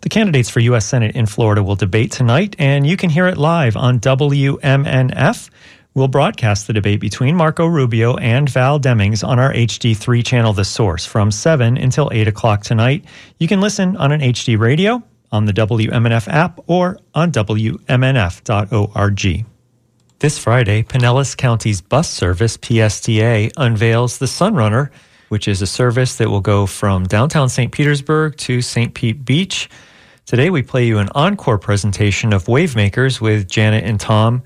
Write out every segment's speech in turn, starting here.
The candidates for U.S. Senate in Florida will debate tonight, and you can hear it live on WMNF. We'll broadcast the debate between Marco Rubio and Val Demings on our HD3 channel, The Source, from 7 until 8 o'clock tonight. You can listen on an HD radio, on the WMNF app, or on WMNF.org. This Friday, Pinellas County's bus service, PSTA, unveils the Sunrunner, which is a service that will go from downtown St. Petersburg to St. Pete Beach. Today, we play you an encore presentation of Wavemakers with Janet and Tom.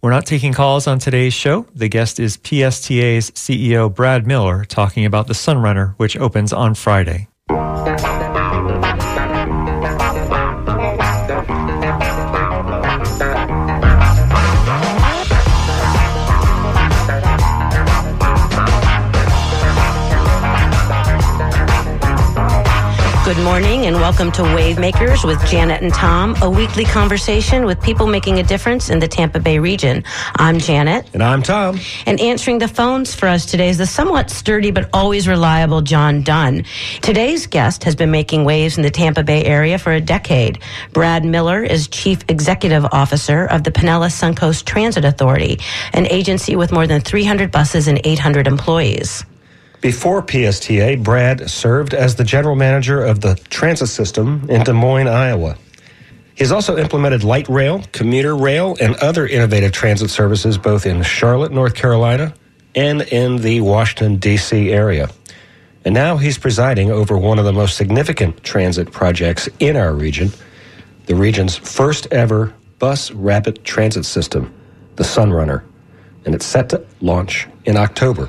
We're not taking calls on today's show. The guest is PSTA's CEO Brad Miller talking about the Sunrunner, which opens on Friday. Good morning and welcome to Wave Makers with Janet and Tom, a weekly conversation with people making a difference in the Tampa Bay region. I'm Janet. And I'm Tom. And answering the phones for us today is the somewhat sturdy but always reliable John Dunn. Today's guest has been making waves in the Tampa Bay area for a decade. Brad Miller is Chief Executive Officer of the Pinellas Suncoast Transit Authority, an agency with more than 300 buses and 800 employees. Before PSTA, Brad served as the general manager of the transit system in Des Moines, Iowa. He has also implemented light rail, commuter rail, and other innovative transit services both in Charlotte, North Carolina, and in the Washington, D.C. area. And now he's presiding over one of the most significant transit projects in our region, the region's first ever bus rapid transit system, the Sunrunner. And it's set to launch in October.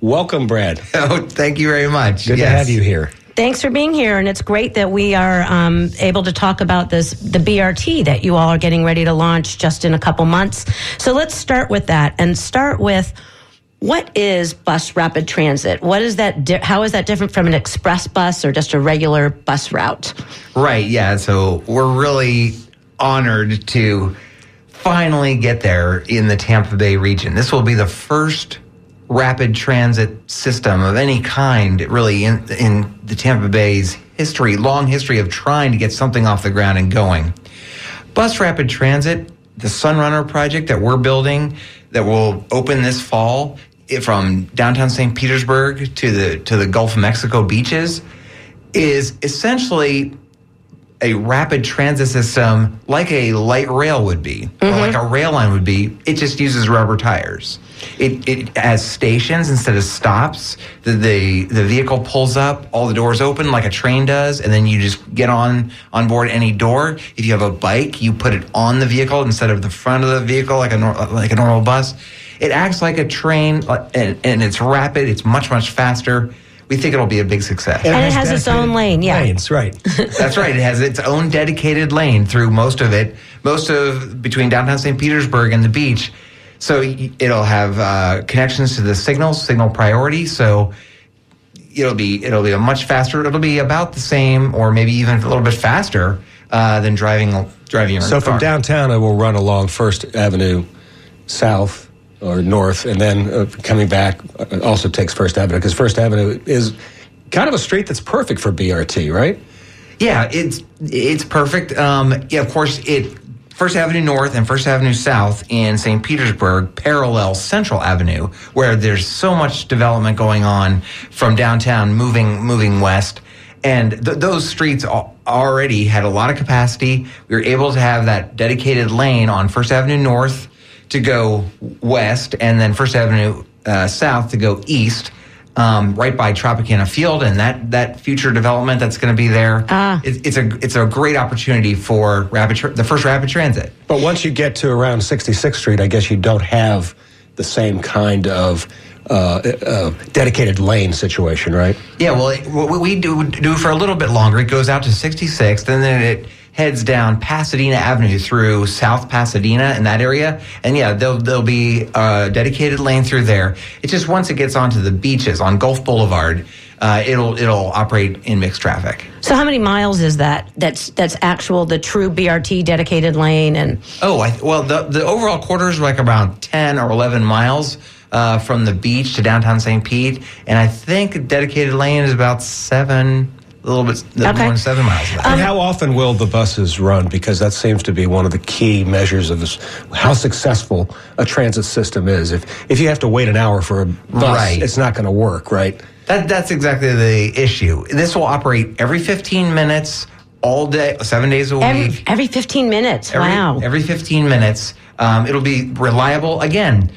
Welcome, Brad. Oh, thank you very much. Good yes. to have you here. Thanks for being here, and it's great that we are um, able to talk about this the BRT that you all are getting ready to launch just in a couple months. So let's start with that, and start with what is bus rapid transit? What is that? Di- how is that different from an express bus or just a regular bus route? Right. Yeah. So we're really honored to finally get there in the Tampa Bay region. This will be the first rapid transit system of any kind, really, in, in the Tampa Bay's history, long history of trying to get something off the ground and going. Bus rapid transit, the Sunrunner project that we're building, that will open this fall eh, from downtown St. Petersburg to the to the Gulf of Mexico beaches, is essentially a rapid transit system like a light rail would be, mm-hmm. or like a rail line would be. It just uses rubber tires. It, it has stations instead of stops. The, the the vehicle pulls up, all the doors open like a train does, and then you just get on on board any door. If you have a bike, you put it on the vehicle instead of the front of the vehicle like a like a normal bus. It acts like a train, uh, and, and it's rapid. It's much much faster we think it'll be a big success. And, it has its own lane, yeah. Lanes, right. That's right. It has its own dedicated lane through most of it, most of between downtown St. Petersburg and the beach. So it'll have uh, connections to the signals, signal priority. So it'll be it'll be a much faster. It'll be about the same, or maybe even a little bit faster uh, than driving driving. so from downtown, it will run along First Avenue South or north, and then uh, coming back uh, also takes First Avenue because First Avenue is kind of a street that's perfect for BRT, right? Yeah, it's it's perfect. Um, yeah, of course, it First Avenue North and First Avenue South in St. Petersburg parallel Central Avenue, where there's so much development going on from downtown moving moving west. And th- those streets already had a lot of capacity. We were able to have that dedicated lane on First Avenue North to go west, and then First Avenue uh, South to go east. Um, right by Tropicana Field, and that that future development that's going to be there. Ah. It, it's a it's a great opportunity for rapid tra- the first rapid transit. But once you get to around 66th Street, I guess you don't have the same kind of uh, uh, dedicated lane situation, right? Yeah, well, what we do do for a little bit longer, it goes out to 66th, and then it heads down Pasadena Avenue through South Pasadena in that area. And yeah, there'll, there'll be a dedicated lane through there. It's just once it gets onto the beaches on Gulf Boulevard, uh, it'll it'll operate in mixed traffic. So how many miles is that? That's that's actual the true BRT dedicated lane and. Oh, I, well, the the overall corridor is like around ten or eleven miles. Uh, from the beach to downtown St. Pete, and I think dedicated lane is about seven, a little bit Okay. more than seven miles. Of that. and how often will the buses run? Because that seems to be one of the key measures of this, how successful a transit system is. If if you have to wait an hour for a bus, Right. it's not going to work, right? That, that's exactly the issue. This will operate every 15 minutes, all day, seven days a Every, week. every 15 minutes. Every, wow. Every 15 minutes. Um, it'll be reliable. Again,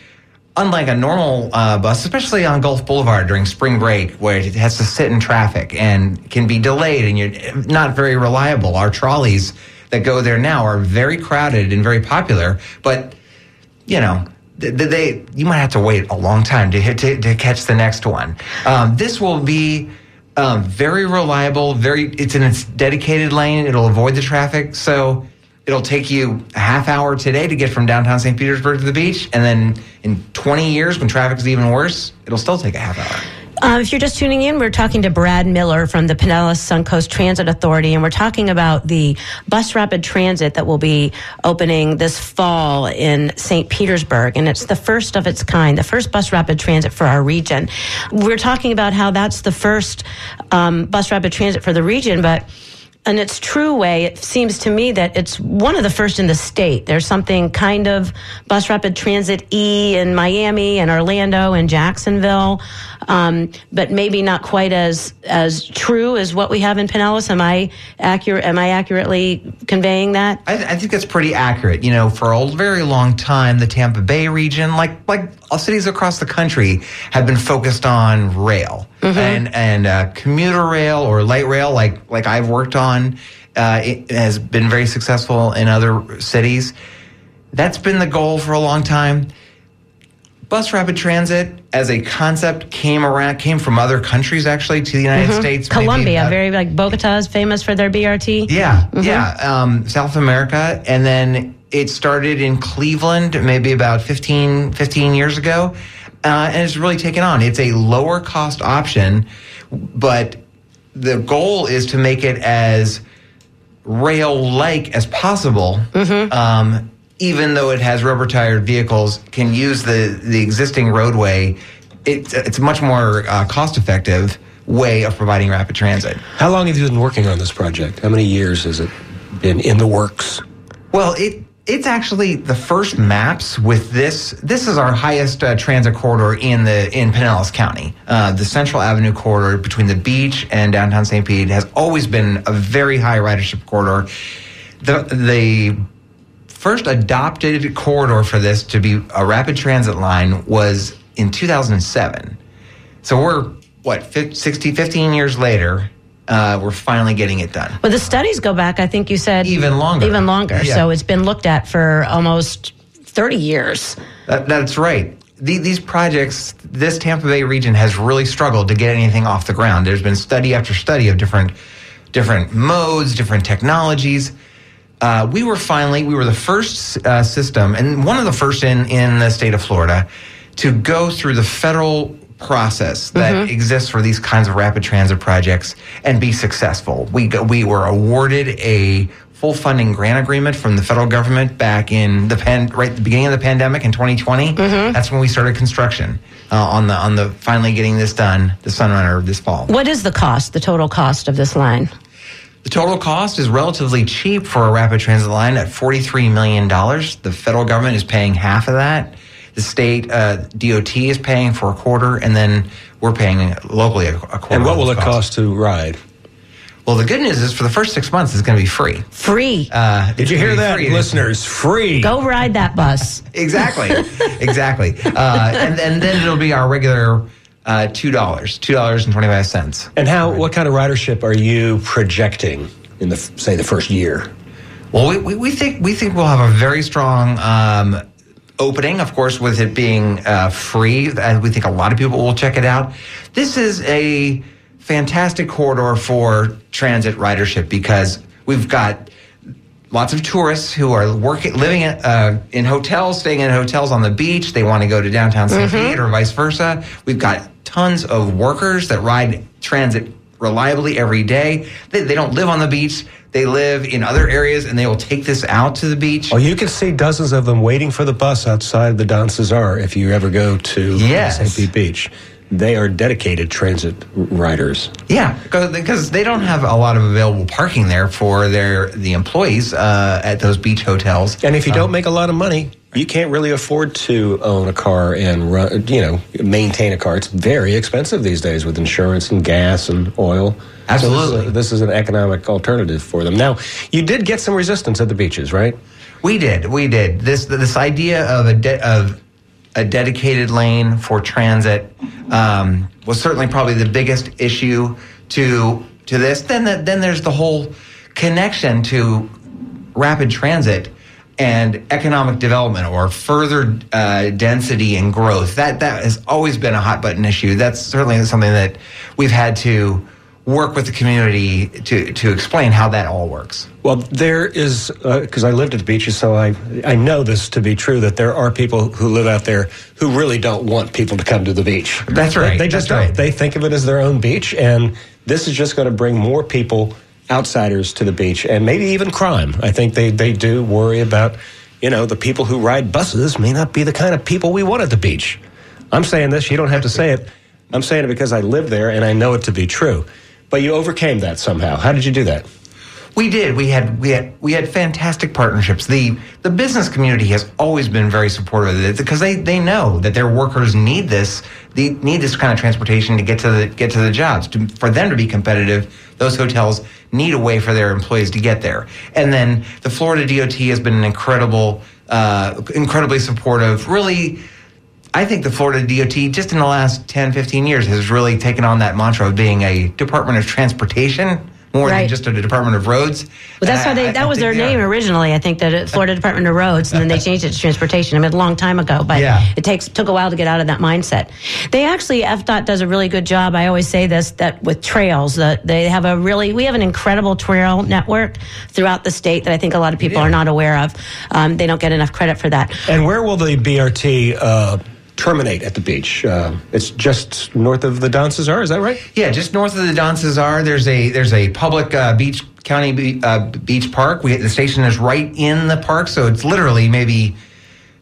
unlike a normal uh, bus, especially on Gulf Boulevard during spring break, where it has to sit in traffic and can be delayed and you're not very reliable. Our trolleys that go there now are very crowded and very popular, but you know, th- th- they you might have to wait a long time to to, to catch the next one. Um, this will be um, very reliable. Very, it's in its dedicated lane. It'll avoid the traffic, so it'll take you a half hour today to get from downtown St. Petersburg to the beach, and then in 20 years, when traffic is even worse, it'll still take a half hour. Uh, if you're just tuning in, we're talking to Brad Miller from the Pinellas Suncoast Transit Authority, and we're talking about the bus rapid transit that will be opening this fall in St. Petersburg. And it's the first of its kind, the first bus rapid transit for our region. We're talking about how that's the first um, bus rapid transit for the region, but in its true way, it seems to me that it's one of the first in the state. There's something kind of bus rapid transit E in Miami and Orlando and Jacksonville, um, but maybe not quite as as true as what we have in Pinellas. Am I accurate? Am I accurately conveying that? I, I think that's pretty accurate. You know, for a very long time, the Tampa Bay region, like like all cities across the country, have been focused on rail and and uh, commuter rail or light rail, like like I've worked on. Uh, it has been very successful in other cities. That's been the goal for a long time. Bus rapid transit as a concept came around came from other countries actually to the United States. maybe Colombia, about- very like Bogota is famous for their BRT. yeah, yeah. Um, South America. And then it started in Cleveland maybe about 15, 15 years ago. Uh, and it's really taken on. It's a lower cost option, but the goal is to make it as rail like as possible. Um, even though it has rubber tired vehicles, can use the, the existing roadway. It's, it's a much more uh, cost effective way of providing rapid transit. How long have you been working on this project? How many years has it been in the works? Well, it it's actually the first maps with this. This is our highest uh, transit corridor in the in Pinellas County. Uh, the Central Avenue corridor between the beach and downtown St. Pete has always been a very high ridership corridor. The the first adopted corridor for this to be a rapid transit line was in 2007. So we're what 50, 60 15 years later. Uh, we're finally getting it done. But the studies go back, I think you said Even longer. Even longer. Yeah. So it's been looked at for almost 30 years. That, that's right. The, these projects, this Tampa Bay region has really struggled to get anything off the ground. There's been study after study of different, different modes, different technologies. Uh, we were finally, we were the first uh, system, and one of the first in in the state of Florida, to go through the federal process that exists for these kinds of rapid transit projects and be successful. We go, we were awarded a full funding grant agreement from the federal government back in the pan, right at the beginning of the pandemic in 2020. That's when we started construction uh, on the on the finally getting this done, the Sunrunner this fall. What is the cost, the total cost of this line? The total cost is relatively cheap for a rapid transit line at $43 million. The federal government is paying half of that. The state uh, DOT is paying for a quarter, and then we're paying locally a, a quarter. And what will it cost to ride? Well, the good news is for the first six months, it's going to be free. Free. Uh, Did you hear that, free. listeners? Free. Go ride that bus. Exactly, exactly. Uh, and, and then it'll be our regular uh, $2, $2.25. And how? What kind of ridership are you projecting in the say the first year? Well, we, we, we think we think we'll have a very strong um, opening. Of course, with it being uh, free, we think a lot of people will check it out. This is a fantastic corridor for transit ridership because we've got lots of tourists who are working, living in, uh, in hotels, staying in hotels on the beach. They want to go to downtown St. Pete or vice versa. We've got tons of workers that ride transit reliably every day. They, they don't live on the beach. They live in other areas and they will take this out to the beach. Well, you can see dozens of them waiting for the bus outside the Don Cesar if you ever go to Yes. St. Pete Beach. they are dedicated transit riders. Yeah, because they don't have a lot of available parking there for their the employees uh, at those beach hotels. And if you don't make a lot of money, you can't really afford to own a car and run, you know maintain a car. It's very expensive these days with insurance and gas and oil. Absolutely, so this, is, this is an economic alternative for them. Now, you did get some resistance at the beaches, right? We did, we did. This this idea of a de- of a dedicated lane for transit um, was certainly probably the biggest issue to to this. Then the, then there's the whole connection to rapid transit and economic development or further uh, density and growth. That that has always been a hot button issue. That's certainly something that we've had to work with the community to, to explain how that all works? Well, there is, because uh, I lived at the beaches, so I, I know this to be true that there are people who live out there who really don't want people to come to the beach. That's right. They, they just That's don't. Right. They think of it as their own beach, and this is just going to bring more people, outsiders, to the beach, and maybe even crime. I think they, they do worry about, you know, the people who ride buses may not be the kind of people we want at the beach. I'm saying this, you don't have to say it. I'm saying it because I live there and I know it to be true. But you overcame that somehow. How did you do that? We did. We had we had we had fantastic partnerships. The the business community has always been very supportive of it because they, they know that their workers need this they need this kind of transportation to get to the get to the jobs. To, for them to be competitive, those hotels need a way for their employees to get there. And then the Florida DOT has been an incredible, uh, incredibly supportive. Really I think the Florida DOT, just in the last 10, 15 years, has really taken on that mantra of being a Department of Transportation more right. than just a Department of Roads. Well, that's how they, that I, was their name are. originally. I think that Florida Department of Roads, and then they changed it to Transportation. I mean, a long time ago, but yeah. it takes took a while to get out of that mindset. They actually FDOT does a really good job. I always say this that with trails, that they have a really we have an incredible trail network throughout the state that I think a lot of people are not aware of. Um, they don't get enough credit for that. And where will the BRT? Uh, terminate at the beach. Uh, it's just north of the Don Cesar. Is that right? Yeah, just north of the Don Cesar. There's a there's a public uh, beach county uh, beach park. We the station is right in the park, so it's literally maybe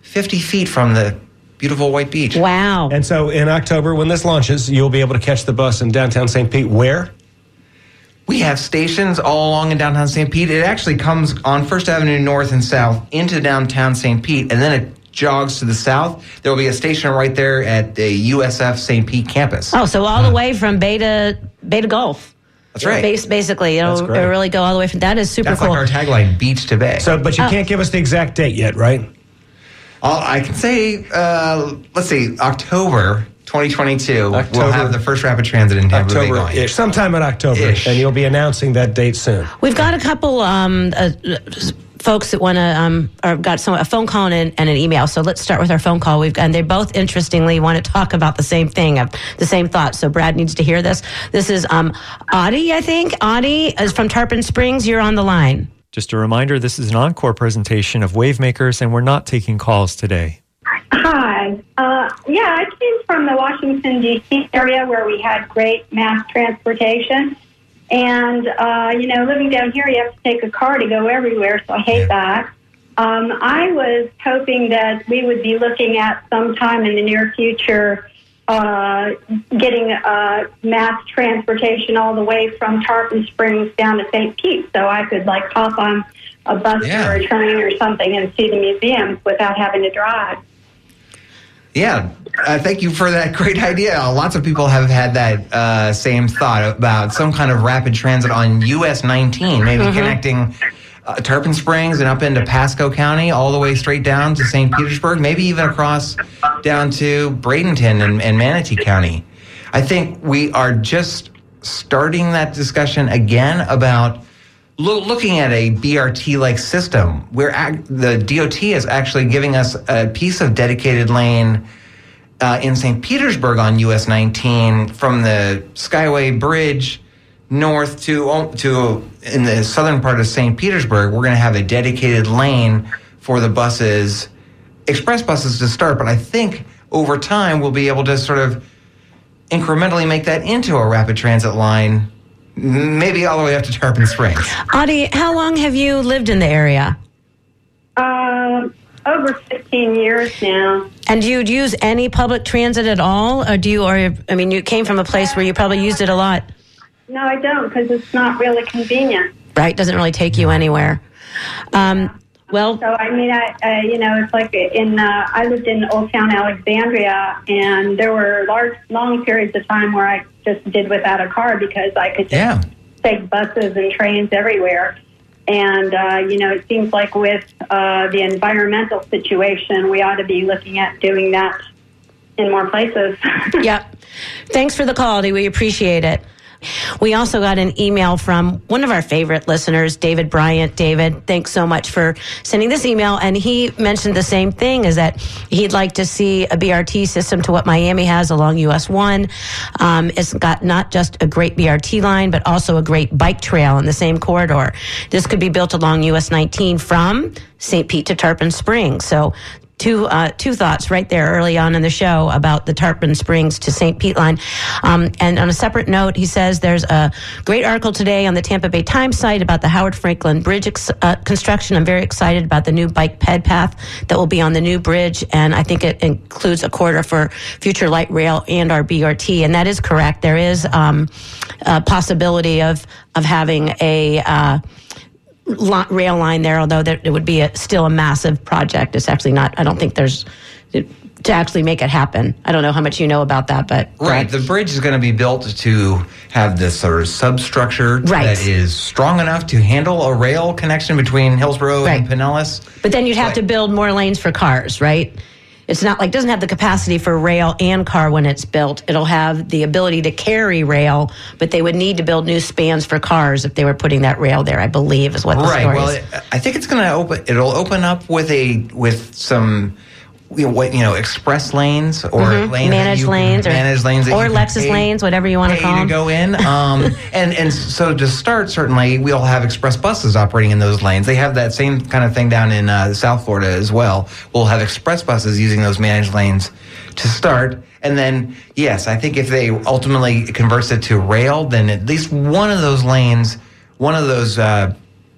50 feet from the beautiful white beach. Wow! And so in October, when this launches, you'll be able to catch the bus in downtown St. Pete. Where? We have stations all along in downtown St. Pete. It actually comes on First Avenue North and South into downtown St. Pete, and then it jogs to the south, there will be a station right there at the USF St. Pete campus. Oh, so all the way from Bay to Bay to Gulf. That's right. Base, basically, it'll, it'll, really go all the way from that is super That's cool. like our tagline, beach to bay. So, but you oh. can't give us the exact date yet, right? I'll, i can say, uh, let's see, October 2022. October, we'll have the first rapid transit in Tampa October Bay going. Sometime in October, Ish. and you'll be announcing that date soon. We've got a couple um, uh, folks that want to um, or got some a phone call and, and, an email. So let's start with our phone call. We've and they both interestingly want to talk about the same thing, the same thoughts. So Brad needs to hear this. This is um, Audie, I think. Audie is from Tarpon Springs. You're on the line. Just a reminder: this is an encore presentation of Wavemakers, and we're not taking calls today. Hi. Uh, yeah, I came from the Washington D.C. area where we had great mass transportation. And, uh, you know, living down here, you have to take a car to go everywhere, so I hate yeah. that. Um, I was hoping that we would be looking at sometime in the near future uh, getting uh, mass transportation all the way from Tarpon Springs down to St. Pete, so I could like hop on a bus yeah. or a train or something and see the museums without having to drive. Yeah, uh, thank you for that great idea. Lots of people have had that uh, same thought about some kind of rapid transit on US 19, maybe mm-hmm. connecting uh, Tarpon Springs and up into Pasco County, all the way straight down to St. Petersburg, maybe even across down to Bradenton and, and Manatee County. I think we are just starting that discussion again about lo- looking at a BRT like system where ag- the DOT is actually giving us a piece of dedicated lane uh, in St. Petersburg on US 19 from the Skyway Bridge north to to in the southern part of St. Petersburg. We're going to have a dedicated lane for the buses, express buses to start. But I think over time we'll be able to sort of incrementally make that into a rapid transit line maybe all the way up to Tarpon Springs. Audie, how long have you lived in the area? Uh, over 15 years now. And do you use any public transit at all, or do you? Or I mean, you came from a place where you probably used it a lot, No, I don't because it's not really convenient. right? Doesn't really take you anywhere. Um, well, So I mean, I, you know, it's like in uh, I lived in Old Town Alexandria, and there were large, long periods of time where I just did without a car because I could just Yeah. take buses and trains everywhere. And uh, you know, it seems like with uh, the environmental situation, we ought to be looking at doing that in more places. Yep. Thanks for the call, Dee. We appreciate it. We also got an email from one of our favorite listeners, David Bryant. David, thanks so much for sending this email. And he mentioned the same thing is that he'd like to see a BRT system to what Miami has along US 1. Um, it's got not just a great BRT line, but also a great bike trail in the same corridor. This could be built along US 19 from St. Pete to Tarpon Springs. So two uh, two thoughts right there early on in the show about the Tarpon Springs to St. Pete line. Um, and on a separate note, he says there's a great article today on the Tampa Bay Times site about the Howard Franklin Bridge ex- uh, construction. I'm very excited about the new bike ped path that will be on the new bridge, and I think it includes a corridor for future light rail and our BRT. And that is correct. There is um, a possibility of of having a uh, rail line there, although there, it would be a, still a massive project. It's actually not. I don't think there's to actually make it happen. I don't know how much you know about that, but Right. The bridge is going to be built to have this sort of substructure Right. that is strong enough to handle a rail connection between Hillsborough Right. and Pinellas. But then you'd have to build more lanes for cars, right? It's not like doesn't have the capacity for rail and car when it's built. It'll have the ability to carry rail, but they would need to build new spans for cars if they were putting that rail there. I believe is what the right. story Well, is. it, I think it's going to open. It'll open up with a with some. You know, what, you know, express lanes or Mm-hmm. Managed you- lanes or- managed lanes or Lexus pay- lanes, whatever you wanna pay call 'em. go in. Um, and and so to start, certainly we'll have express buses operating in those lanes. They have that same kind of thing down in uh, South Florida as well. We'll have express buses using those managed lanes to start. And then, yes, I think if they ultimately converts it to rail, then at least one of those lanes, one of those uh,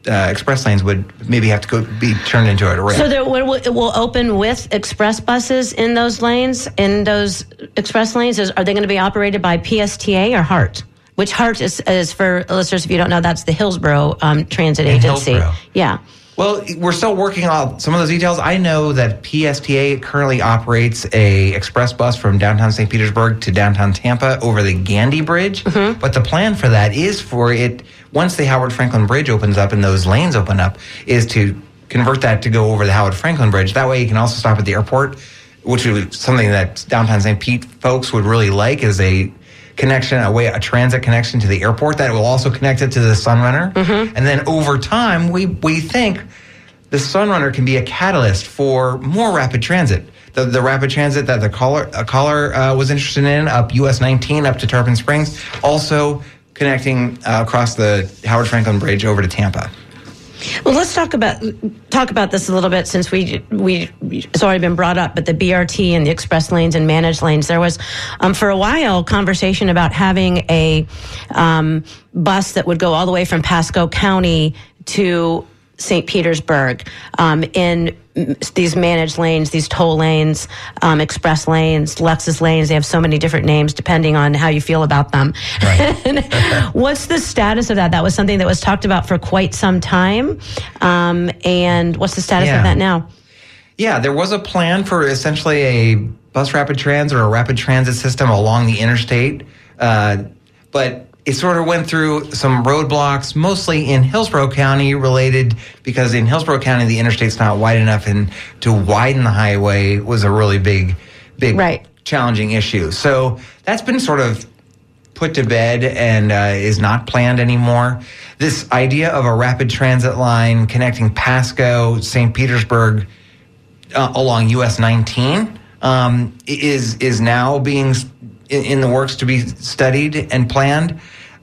uh, express lanes would maybe have to go be turned into a rail. So there will, it will open with express buses in those lanes, in those express lanes. Is, are they going to be operated by PSTA or HART? Which HART is, is for listeners, if you don't know, that's the Hillsborough um, Transit In Agency. Hillsborough. Yeah. Well, we're still working on some of those details. I know that PSTA currently operates a express bus from downtown St. Petersburg to downtown Tampa over the Gandy Bridge. But the plan for that is for it once the Howard Franklin Bridge opens up and those lanes open up, is to convert that to go over the Howard Franklin Bridge. That way, you can also stop at the airport, which is something that downtown St. Pete folks would really like, is a connection, a way, a transit connection to the airport that will also connect it to the Sunrunner. And then over time, we we think the Sunrunner can be a catalyst for more rapid transit. The, the rapid transit that the caller caller uh, was interested in up US 19 up to Tarpon Springs, also connecting uh, across the Howard Franklin Bridge over to Tampa. Well, let's talk about talk about this a little bit since we we it's already been brought up. But the BRT and the express lanes and managed lanes, there was um, for a while conversation about having a um, bus that would go all the way from Pasco County to St. Petersburg um, in these managed lanes, these toll lanes, um, express lanes, Lexus lanes. They have so many different names depending on how you feel about them. What's the status of that? That was something that was talked about for quite some time. Um, and what's the status Yeah. of that now? Yeah, there was a plan for essentially a bus rapid transit or a rapid transit system along the interstate, uh, but it sort of went through some roadblocks, mostly in Hillsborough County, related because in Hillsborough County the interstate's not wide enough, and to widen the highway was a really big, big, Right. challenging issue. So that's been sort of put to bed and uh, is not planned anymore. This idea of a rapid transit line connecting Pasco, St. Petersburg, uh, along US 19 um, is is now being in, in the works to be studied and planned.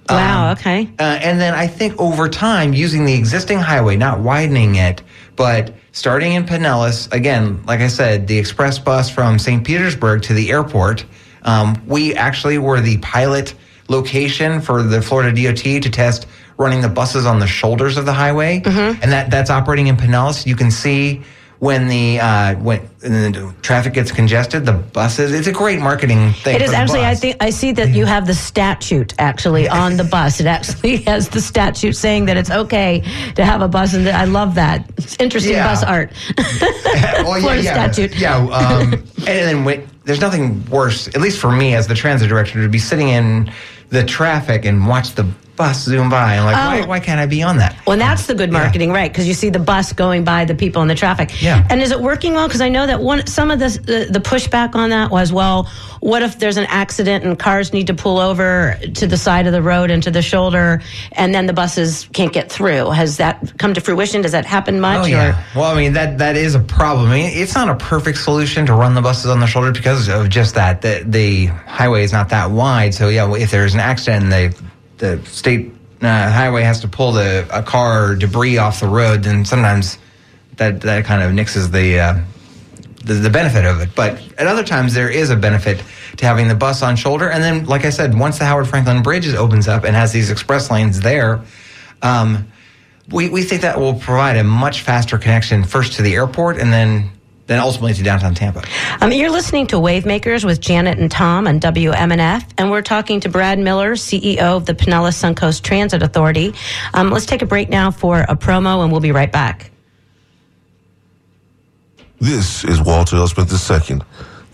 Wow, Um, okay. uh, and then I think over time, using the existing highway, not widening it, but starting in Pinellas, again, like I said, the express bus from St. Petersburg to the airport, um, we actually were the pilot location for the Florida DOT to test running the buses on the shoulders of the highway. And that, that's operating in Pinellas. You can see when the uh, when the traffic gets congested, the buses. It's a great marketing thing. It is actually. I think I see that you have the statute actually on the bus. It actually has the statute saying that it's okay to have a bus, and I love that. It's interesting Yeah. bus art. well, Florida statute. Yeah, um, and then when, there's nothing worse, at least for me as the transit director, to be sitting in the traffic and watch the bus zoom by. and like, why, Oh. why can't I be on that? Well, and that's um, the good marketing, right? Because you see the bus going by the people in the traffic. Yeah. And is it working well? Because I know that one some of this, the the pushback on that was, well, what if there's an accident and cars need to pull over to the side of the road and to the shoulder, and then the buses can't get through? Has that come to fruition? Does that happen much? Oh yeah. Well, I mean that that is a problem. I mean, it's not a perfect solution to run the buses on the shoulder because of just that. The the highway is not that wide. So yeah, if there's an accident, and the the state uh, highway has to pull the a car or debris off the road, then sometimes that that kind of nixes the. Uh, the, the benefit of it, but at other times there is a benefit to having the bus on shoulder. And then, like I said, once the Howard Franklin Bridge opens up and has these express lanes there, um, we, we think that will provide a much faster connection first to the airport and then then ultimately to downtown Tampa. Um, you're listening to Wavemakers with Janet and Tom on WMNF, and we're talking to Brad Miller, CEO of the Pinellas Suncoast Transit Authority. Um, let's take a break now for a promo, and we'll be right back. This is Walter L. Smith II,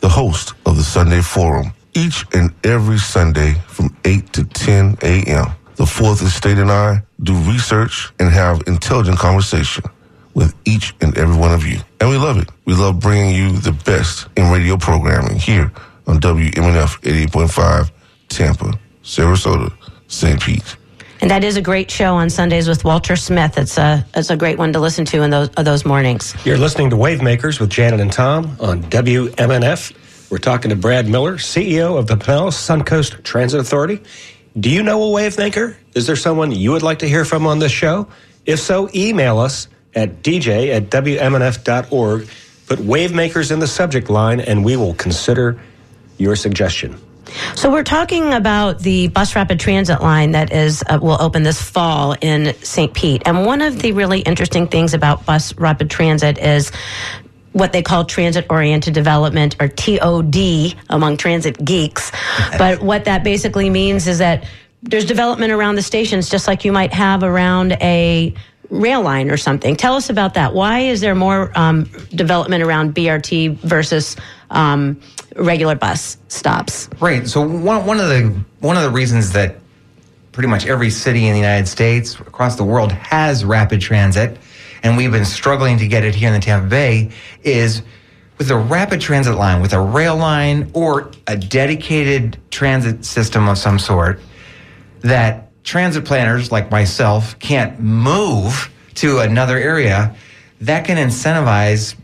the host of the Sunday Forum. Each and every Sunday from 8 to 10 a.m., the Fourth Estate and I do research and have intelligent conversation with each and every one of you. And we love it. We love bringing you the best in radio programming here on WMNF 88.5, Tampa, Sarasota, St. Pete. And that is a great show on Sundays with Walter Smith. It's a it's a great one to listen to in those uh, those mornings. You're listening to Wavemakers with Janet and Tom on WMNF. We're talking to Brad Miller, CEO of the Pinellas Suncoast Transit Authority. Do you know a Wavemaker? Is there someone you would like to hear from on this show? If so, email us at dj at WMNF.org. Put Wavemakers in the subject line and we will consider your suggestion. So we're talking about the bus rapid transit line that is uh, will open this fall in St. Pete. And one of the really interesting things about bus rapid transit is what they call transit oriented development or TOD among transit geeks. but what that basically means is that there's development around the stations just like you might have around a rail line or something. Tell us about that. Why is there more um, development around BRT versus um, regular bus stops? Right. So one one of the one of the reasons that pretty much every city in the United States across the world has rapid transit, and we've been struggling to get it here in the Tampa Bay, is with a rapid transit line, with a rail line or a dedicated transit system of some sort, that transit planners like myself can't move to another area, that can incentivize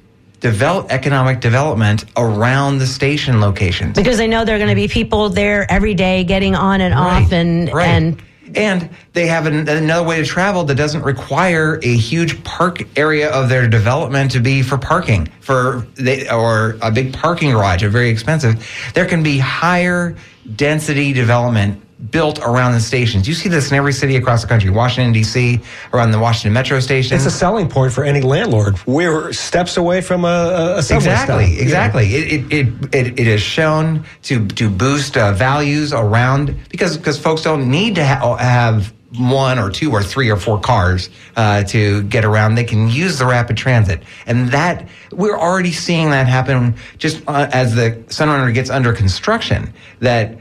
develop economic development around the station locations. because they know there are going to be people there every day getting on and off and right. and and they have an, another way to travel that doesn't require a huge park area of their development to be for parking for they, or a big parking garage are very expensive there can be higher density development built around the stations. You see this in every city across the country washington d.c around the washington metro station. It's a selling point for any landlord. We're steps away from a, a subway exactly stop. exactly. It, it, it, it, it is shown to to boost uh, values around because because folks don't need to ha- have one or two or three or four cars uh, to get around. They can use the rapid transit. And that we're already seeing that happen just uh, as the sunrunner gets under construction that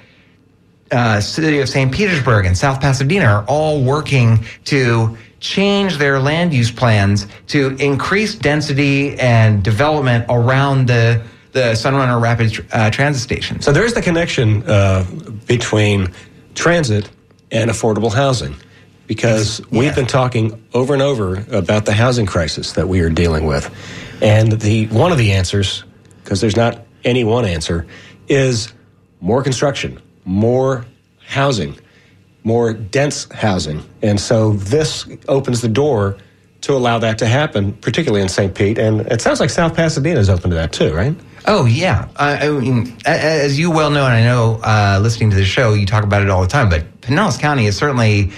uh, city of St. Petersburg and South Pasadena are all working to change their land use plans to increase density and development around the the Sunrunner Rapid uh, Transit Station. So there's the connection uh, between transit and affordable housing. Because yeah. we've been talking over and over about the housing crisis that we are dealing with. And the one of the answers, because there's not any one answer, is more construction, more housing, more dense housing. And so this opens the door to allow that to happen, particularly in St. Pete. And it sounds like South Pasadena is open to that too, right? Oh yeah, I, I mean, a- a- as you well know, and I know, uh, listening to the show, you talk about it all the time. But Pinellas County is certainly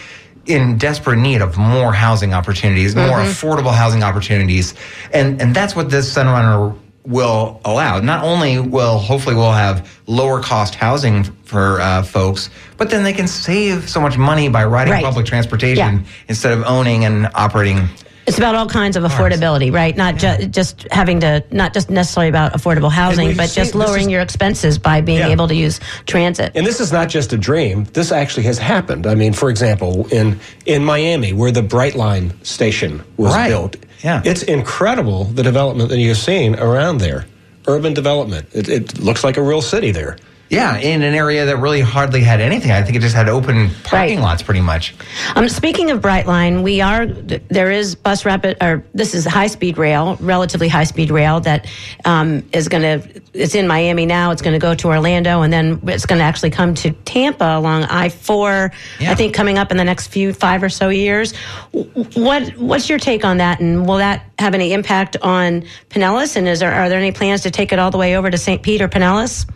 in desperate need of more housing opportunities, more affordable housing opportunities, and and that's what this Sunrunner will allow. Not only will hopefully we'll have lower cost housing for uh, folks, but then they can save so much money by riding Right. public transportation Yeah. instead of owning and operating. It's about all kinds of affordability, right? Not ju- just having to, not just necessarily about affordable housing, but just lowering is- your expenses by being Yeah. able to use transit. And this is not just a dream. This actually has happened. I mean, for example, in in Miami, where the Brightline station was Right. built, Yeah. it's incredible the development that you've seen around there. Urban development. It, it looks like a real city there. Yeah, in an area that really hardly had anything. I think it just had open parking Right. lots, pretty much. Um, speaking of Brightline, we are there is bus rapid or this is high speed rail, relatively high speed rail that um, is going to. It's in Miami now. It's going to go to Orlando, and then it's going to actually come to Tampa along I four. Yeah. I think coming up in the next few five or so years. What what's your take on that, and will that have any impact on Pinellas? And is there are there any plans to take it all the way over to St. Pete or Pinellas?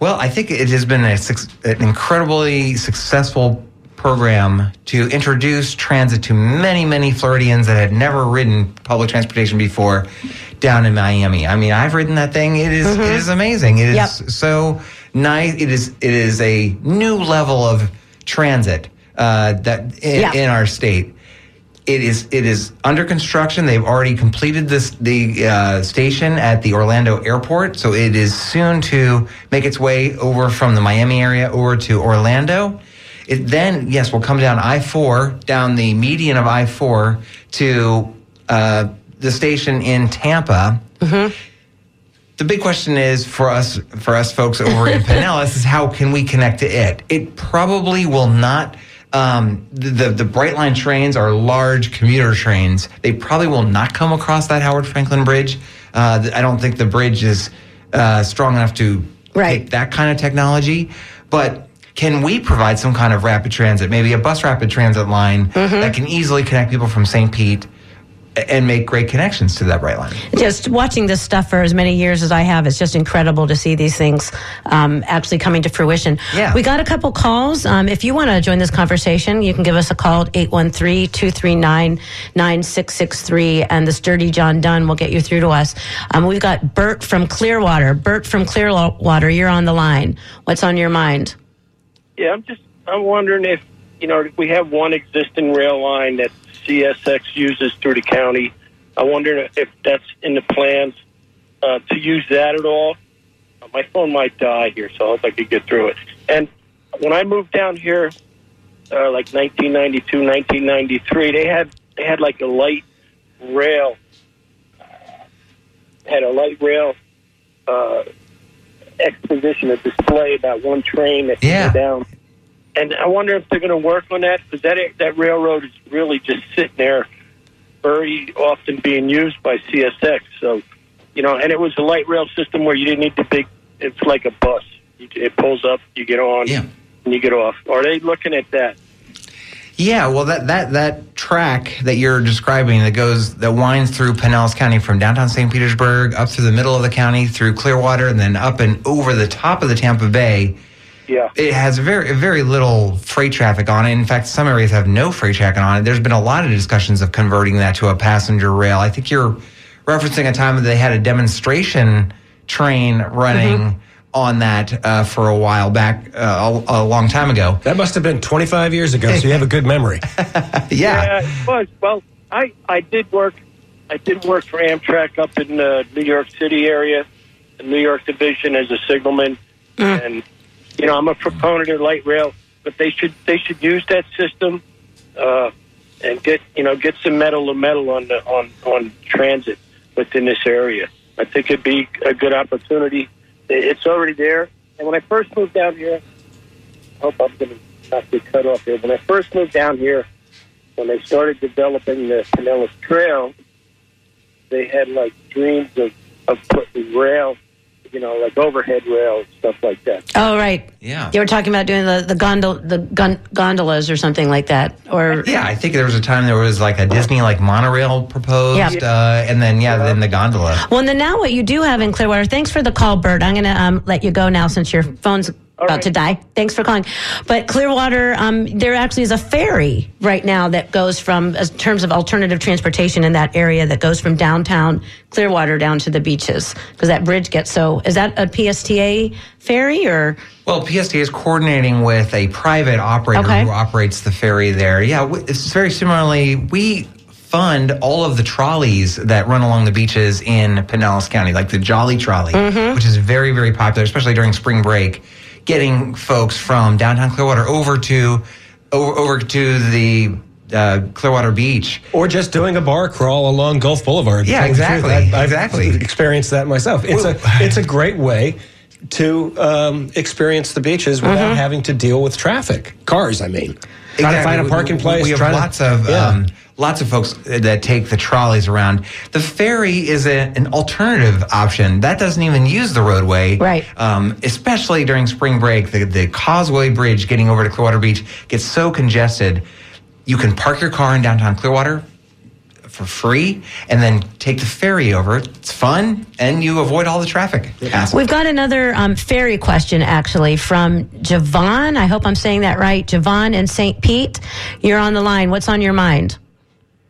Well, I think it has been a, an incredibly successful program to introduce transit to many, many Floridians that had never ridden public transportation before down in Miami. I mean, I've ridden that thing. It is- it is amazing. It is Yep. so nice. It is it is a new level of transit uh, that in, Yeah. in our state. It is it is under construction. They've already completed this the uh, station at the Orlando airport, so it is soon to make its way over from the Miami area over to Orlando. It then yes will come down I four down the median of I four to uh, the station in Tampa. The big question is for us for us folks over in Pinellas is how can we connect to it? It probably will not. Um, the, the the Brightline trains are large commuter trains. They probably will not come across that Howard Franklin Bridge. Uh, I don't think the bridge is uh, strong enough to Right. take that kind of technology. But can we provide some kind of rapid transit, maybe a bus rapid transit line that can easily connect people from St. Pete and make great connections to that Brightline? just watching this stuff for as many years as I have, it's just incredible to see these things um, actually coming to fruition. Yeah. We got a couple calls. Um, if you want to join this conversation, you can give us a call at 813 239 9663, and the sturdy John Dunn will get you through to us. Um, we've got Bert from Clearwater. Bert from Clearwater, you're on the line. What's on your mind? Yeah, I'm just I'm wondering if you know we have one existing rail line that CSX uses through the county. I wonder if that's in the plans uh, to use that at all. Uh, my phone might die here, so I hope I could get through it. And when I moved down here, uh, like 1992, 1993, they had they had like a light rail, had a light rail uh, exposition, a display about one train that Yeah. came down. And I wonder if they're going to work on that because that that railroad is really just sitting there, very often being used by CSX. So, you know, and it was a light rail system where you didn't need the big. It's like a bus. It pulls up, you get on, Yeah. and you get off. Are they looking at that? Yeah, well, that that that track that you're describing that goes that winds through Pinellas County from downtown St. Petersburg up through the middle of the county through Clearwater and then up and over the top of the Tampa Bay. Yeah. It has very very little freight traffic on it. In fact, some areas have no freight traffic on it. There's been a lot of discussions of converting that to a passenger rail. I think you're referencing a time that they had a demonstration train running on that uh, for a while back, uh, a, a long time ago. That must have been 25 years ago, so you have a good memory. Yeah. Yeah, it was. Well, I I did work. I did work for Amtrak up in the New York City area, the New York division as a signalman, and you know I'm a proponent of light rail, but they should they should use that system uh, and get you know get some metal to metal on the on on transit within this area. I think it'd be a good opportunity. It's already there, and when I first moved down here, I hope I'm going to not get cut off here. When I first moved down here when they started developing the Pinellas Trail, they had like dreams of, of putting rail, you know, like overhead rail and stuff like that. Oh, right. Yeah. You were talking about doing the, the, gondol, the gon- gondolas or something like that. Or Yeah, I think there was a time there was like a Disney like monorail proposed, Yeah. uh, and then yeah, then the gondola. Well, and then now what you do have in Clearwater, thanks for the call, Bert. I'm going to um, let you go now since your phone's about right. to die. Thanks for calling. But Clearwater, um, there actually is a ferry right now that goes from, in terms of alternative transportation in that area, that goes from downtown Clearwater down to the beaches because that bridge gets so. Is that a PSTA ferry or? Well, PSTA is coordinating with a private operator Okay. who operates the ferry there. Yeah, it's very similarly. We fund all of the trolleys that run along the beaches in Pinellas County, like the Jolly Trolley, Mm-hmm. which is very, very popular, especially during spring break, getting folks from downtown Clearwater over to over, over to the uh, Clearwater Beach. Or just doing a bar crawl along Gulf Boulevard. Yeah, tell you the truth. exactly, I- I've exactly. experienced that myself. It's a it's a great way to um, experience the beaches without Mm-hmm. having to deal with traffic, cars. I mean, trying to find a parking place. We have trying to- lots of Yeah. um, lots of folks that take the trolleys around. The ferry is a, an alternative option that doesn't even use the roadway, Right. Um, especially during spring break, the, the Causeway Bridge getting over to Clearwater Beach gets so congested. You can park your car in downtown Clearwater for free, and then take the ferry over. It's fun, and you avoid all the traffic. hassle. We've got another um, ferry question actually from Javon. I hope I'm saying that right. Javon in St. Pete. You're on the line. What's on your mind?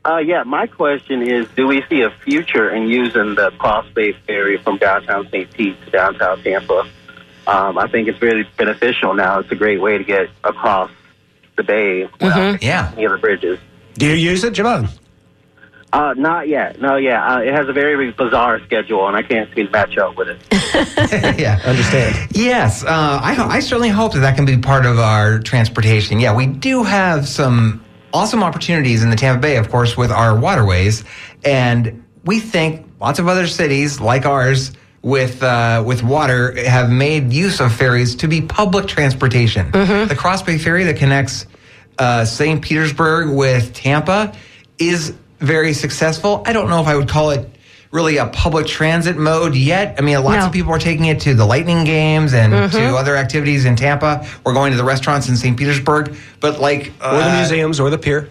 Uh, yeah, my question is, do we see a future in using the Cross Bay Ferry from downtown St. Pete to downtown Tampa? Um, I think it's really beneficial now. It's a great way to get across the bay without yeah. any other bridges. Do you use it, Javon? Uh, not yet. No, yeah. Uh, it has a very bizarre schedule, and I can't seem to match up with it. yeah. Understand? Yes, uh, I, I certainly hope that that can be part of our transportation. Yeah, we do have some awesome opportunities in the Tampa Bay, of course, with our waterways, and we think lots of other cities like ours with uh, with water have made use of ferries to be public transportation. The Cross Bay Ferry that connects uh, St. Petersburg with Tampa is very successful. I don't know if I would call it really a public transit mode yet. I mean, lots No. of people are taking it to the Lightning games and to other activities in Tampa. We're going to the restaurants in St. Petersburg, but like Or the uh, museums or the pier.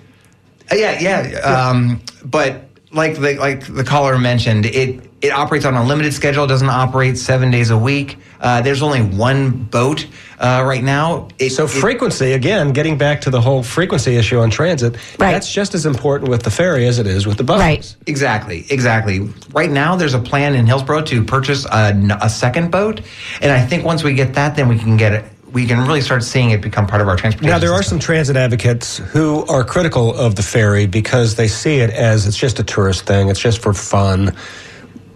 uh, Yeah, yeah. Um, but like the like the caller mentioned, it it operates on a limited schedule. It doesn't operate seven days a week. Uh, there's only one boat uh, right now. It, So it- frequency, again, getting back to the whole frequency issue on transit, Right. that's just as important with the ferry as it is with the buses. Right. Exactly, exactly. Right now, there's a plan in Hillsborough to purchase a, a second boat, and I think once we get that, then we can get it. We can really start seeing it become part of our transportation. Now, there are system. some transit advocates who are critical of the ferry because they see it as it's just a tourist thing, it's just for fun.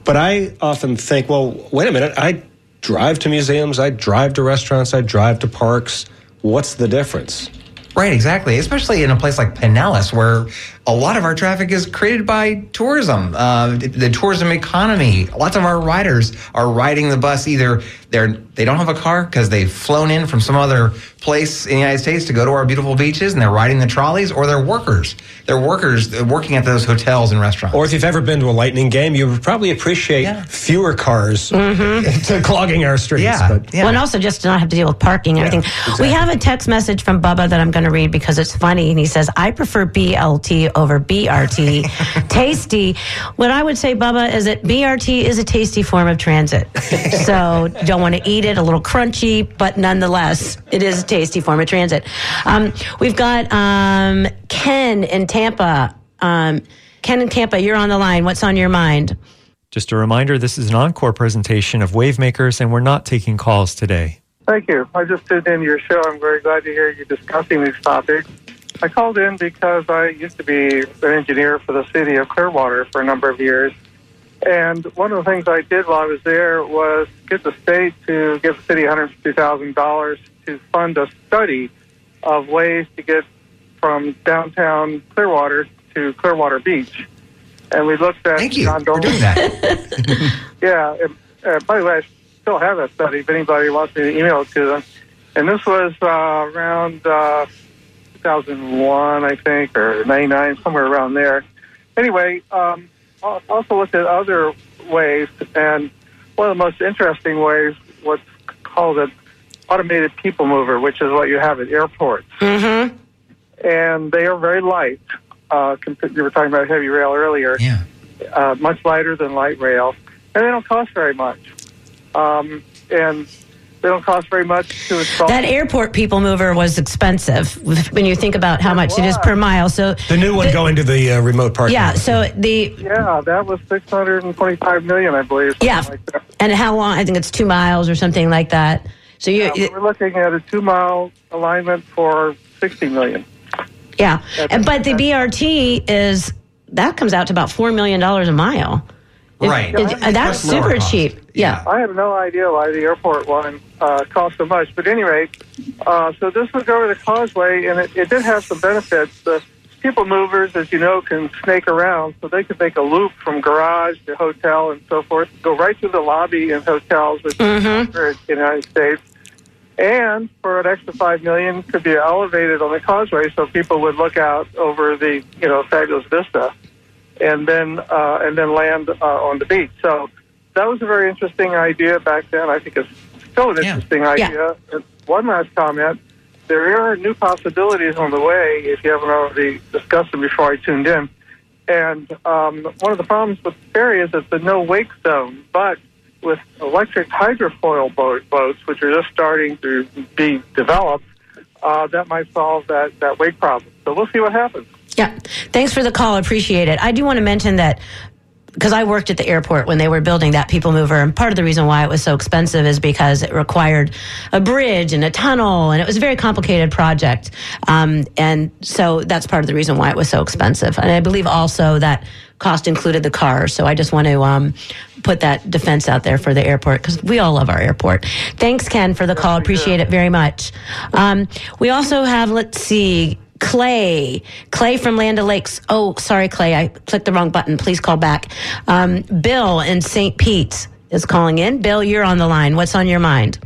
But I often think, well, wait a minute, I drive to museums, I drive to restaurants, I drive to parks. What's the difference? Right, exactly. Especially in a place like Pinellas, where a lot of our traffic is created by tourism, uh, the, the tourism economy. Lots of our riders are riding the bus either they're they don't have a car because they've flown in from some other place in the United States to go to our beautiful beaches, and they're riding the trolleys, or they're workers. They're workers uh, working at those hotels and restaurants. Or if you've ever been to a Lightning game, you would probably appreciate Yeah. fewer cars to clogging our streets. yeah, But yeah. Well, and also just to not have to deal with parking and everything. We have a text message from Bubba that I'm going to read because it's funny. And he says, I prefer BLT over BRT. tasty. What I would say, Bubba, is that BRT is a tasty form of transit. so don't want to eat it, a little crunchy, but nonetheless, it is a tasty form of transit. Um, we've got um, Ken in Tampa. Um, Ken in Tampa, you're on the line. What's on your mind? Just a reminder this is an encore presentation of Wavemakers, and we're not taking calls today. Thank you. I just tuned into your show. I'm very glad to hear you discussing these topics. I called in because I used to be an engineer for the city of Clearwater for a number of years. And one of the things I did while I was there was get the state to give the city $150,000 to fund a study of ways to get from downtown Clearwater to Clearwater Beach. And we looked at Thank you John for doing that. yeah. And, uh, by the way, I still have that study if anybody wants me to email it to them. And this was uh, around uh, 2001, I think, or 99, somewhere around there. Anyway, um, I also looked at other ways, and one of the most interesting ways, what's called an automated people mover, which is what you have at airports. Mm-hmm. And they are very light. Uh, you were talking about heavy rail earlier yeah. uh, much lighter than light rail, and they don't cost very much. Um, and They don't cost very much to install. That airport people mover was expensive when you think about how much it is per mile. So The new one going to the uh, remote parking. yeah, so the yeah, that was 625 million, I believe. yeah, like and how long? I think it's two miles or something like that. So you, Yeah, we're looking at a two mile alignment for 60 million. yeah, and but the BRT is that comes out to about four million dollars a mile. It- Right. it- Much that's lower super cost. cheap. Yeah. I have no idea why the airport one uh, cost so much. But anyway, uh, so this would go over the causeway, and it, it did have some benefits. The people movers, as you know, can snake around, so they could make a loop from garage to hotel and so forth, go right through the lobby in hotels, which is here in the United States. And for an extra five million, could be elevated on the causeway, so people would look out over the you know fabulous vista, and then uh, and then land uh, on the beach. So that was a very interesting idea back then. I think it's still an Yeah. interesting idea. And one last comment: there are new possibilities on the way. If you haven't already discussed them before I tuned in, and um, one of the problems with the ferry is it's a no wake zone, but with electric hydrofoil boat, boats, which are just starting to be developed, uh, that might solve that, that wake problem. So we'll see what happens. Yeah. Thanks for the call. Appreciate it. I do want to mention that because I worked at the airport when they were building that people mover, and part of the reason why it was so expensive is because it required a bridge and a tunnel, and it was a very complicated project. Um, and so that's part of the reason why it was so expensive. And I believe also that cost included the cars. So I just want to um, put that defense out there for the airport because we all love our airport. Thanks, Ken, for the call. Appreciate it very much. Um, we also have, let's see, Clay, Clay from Land O'Lakes. Oh, sorry, Clay, I clicked the wrong button. Please call back. Um, Bill in St. Pete is calling in. Bill, you're on the line. What's on your mind?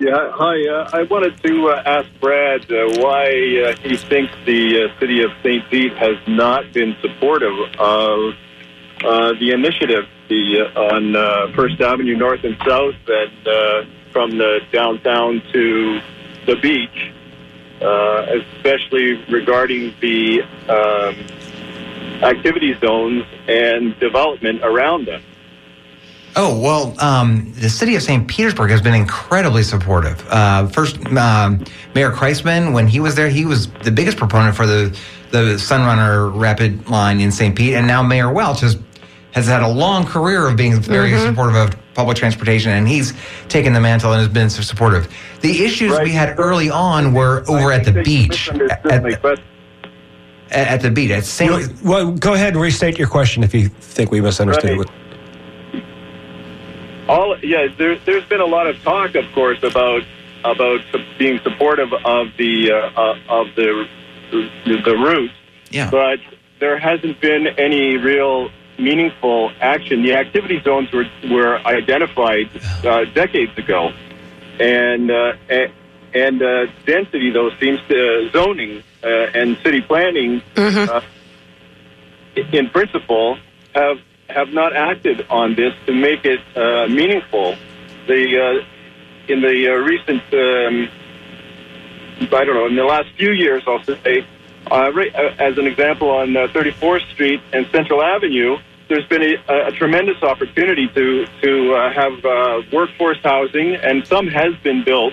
Yeah, hi. Uh, I wanted to uh, ask Brad uh, why uh, he thinks the uh, city of St. Pete has not been supportive of uh, the initiative the, on First Avenue North and South and from the downtown to the beach, uh, especially regarding the um, activity zones and development around them. Oh, well, um, the city of St. Petersburg has been incredibly supportive. Uh, first, um, Mayor Kriseman, when he was there, he was the biggest proponent for the, the Sunrunner Rapid Line in St. Pete. And now Mayor Welch has, has had a long career of being very supportive of public transportation, and he's taken the mantle and has been so supportive. The issues we had early on were over at the I think you beach. At, at, at the beach. At St. You- well, go ahead and restate your question if you think we misunderstood. Right. what- all yeah there, there's been a lot of talk of course about about being supportive of the uh, uh, of the the route Yeah. but there hasn't been any real meaningful action. The activity zones were were identified uh, decades ago. And uh, and uh, density though seems to zoning uh, and city planning uh, in principle, have have not acted on this to make it uh, meaningful. The uh, in the uh, recent, um, I don't know, in the last few years, I'll say, uh, uh, as an example, on uh, 34th Street and Central Avenue, there's been a, a tremendous opportunity to to uh, have uh, workforce housing, and some has been built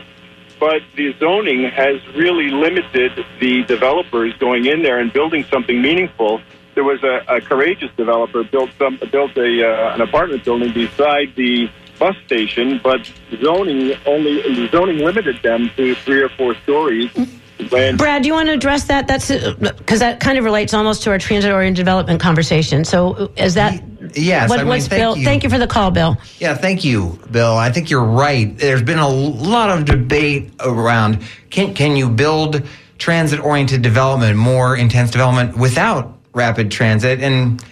but the zoning has really limited the developers going in there and building something meaningful. There was a, a courageous developer built some built a uh, an apartment building beside the bus station, but zoning only zoning limited them to three or four stories. When Brad, do you want to address that? That's because that kind of relates almost to our transit-oriented development conversation. So, uh, is that Yes, What, I mean, what's thank Bill? you. Thank you for the call, Bill. Yeah, thank you, Bill. I think you're right. There's been a lot of debate around can can you build transit oriented development, more intense development without rapid transit? And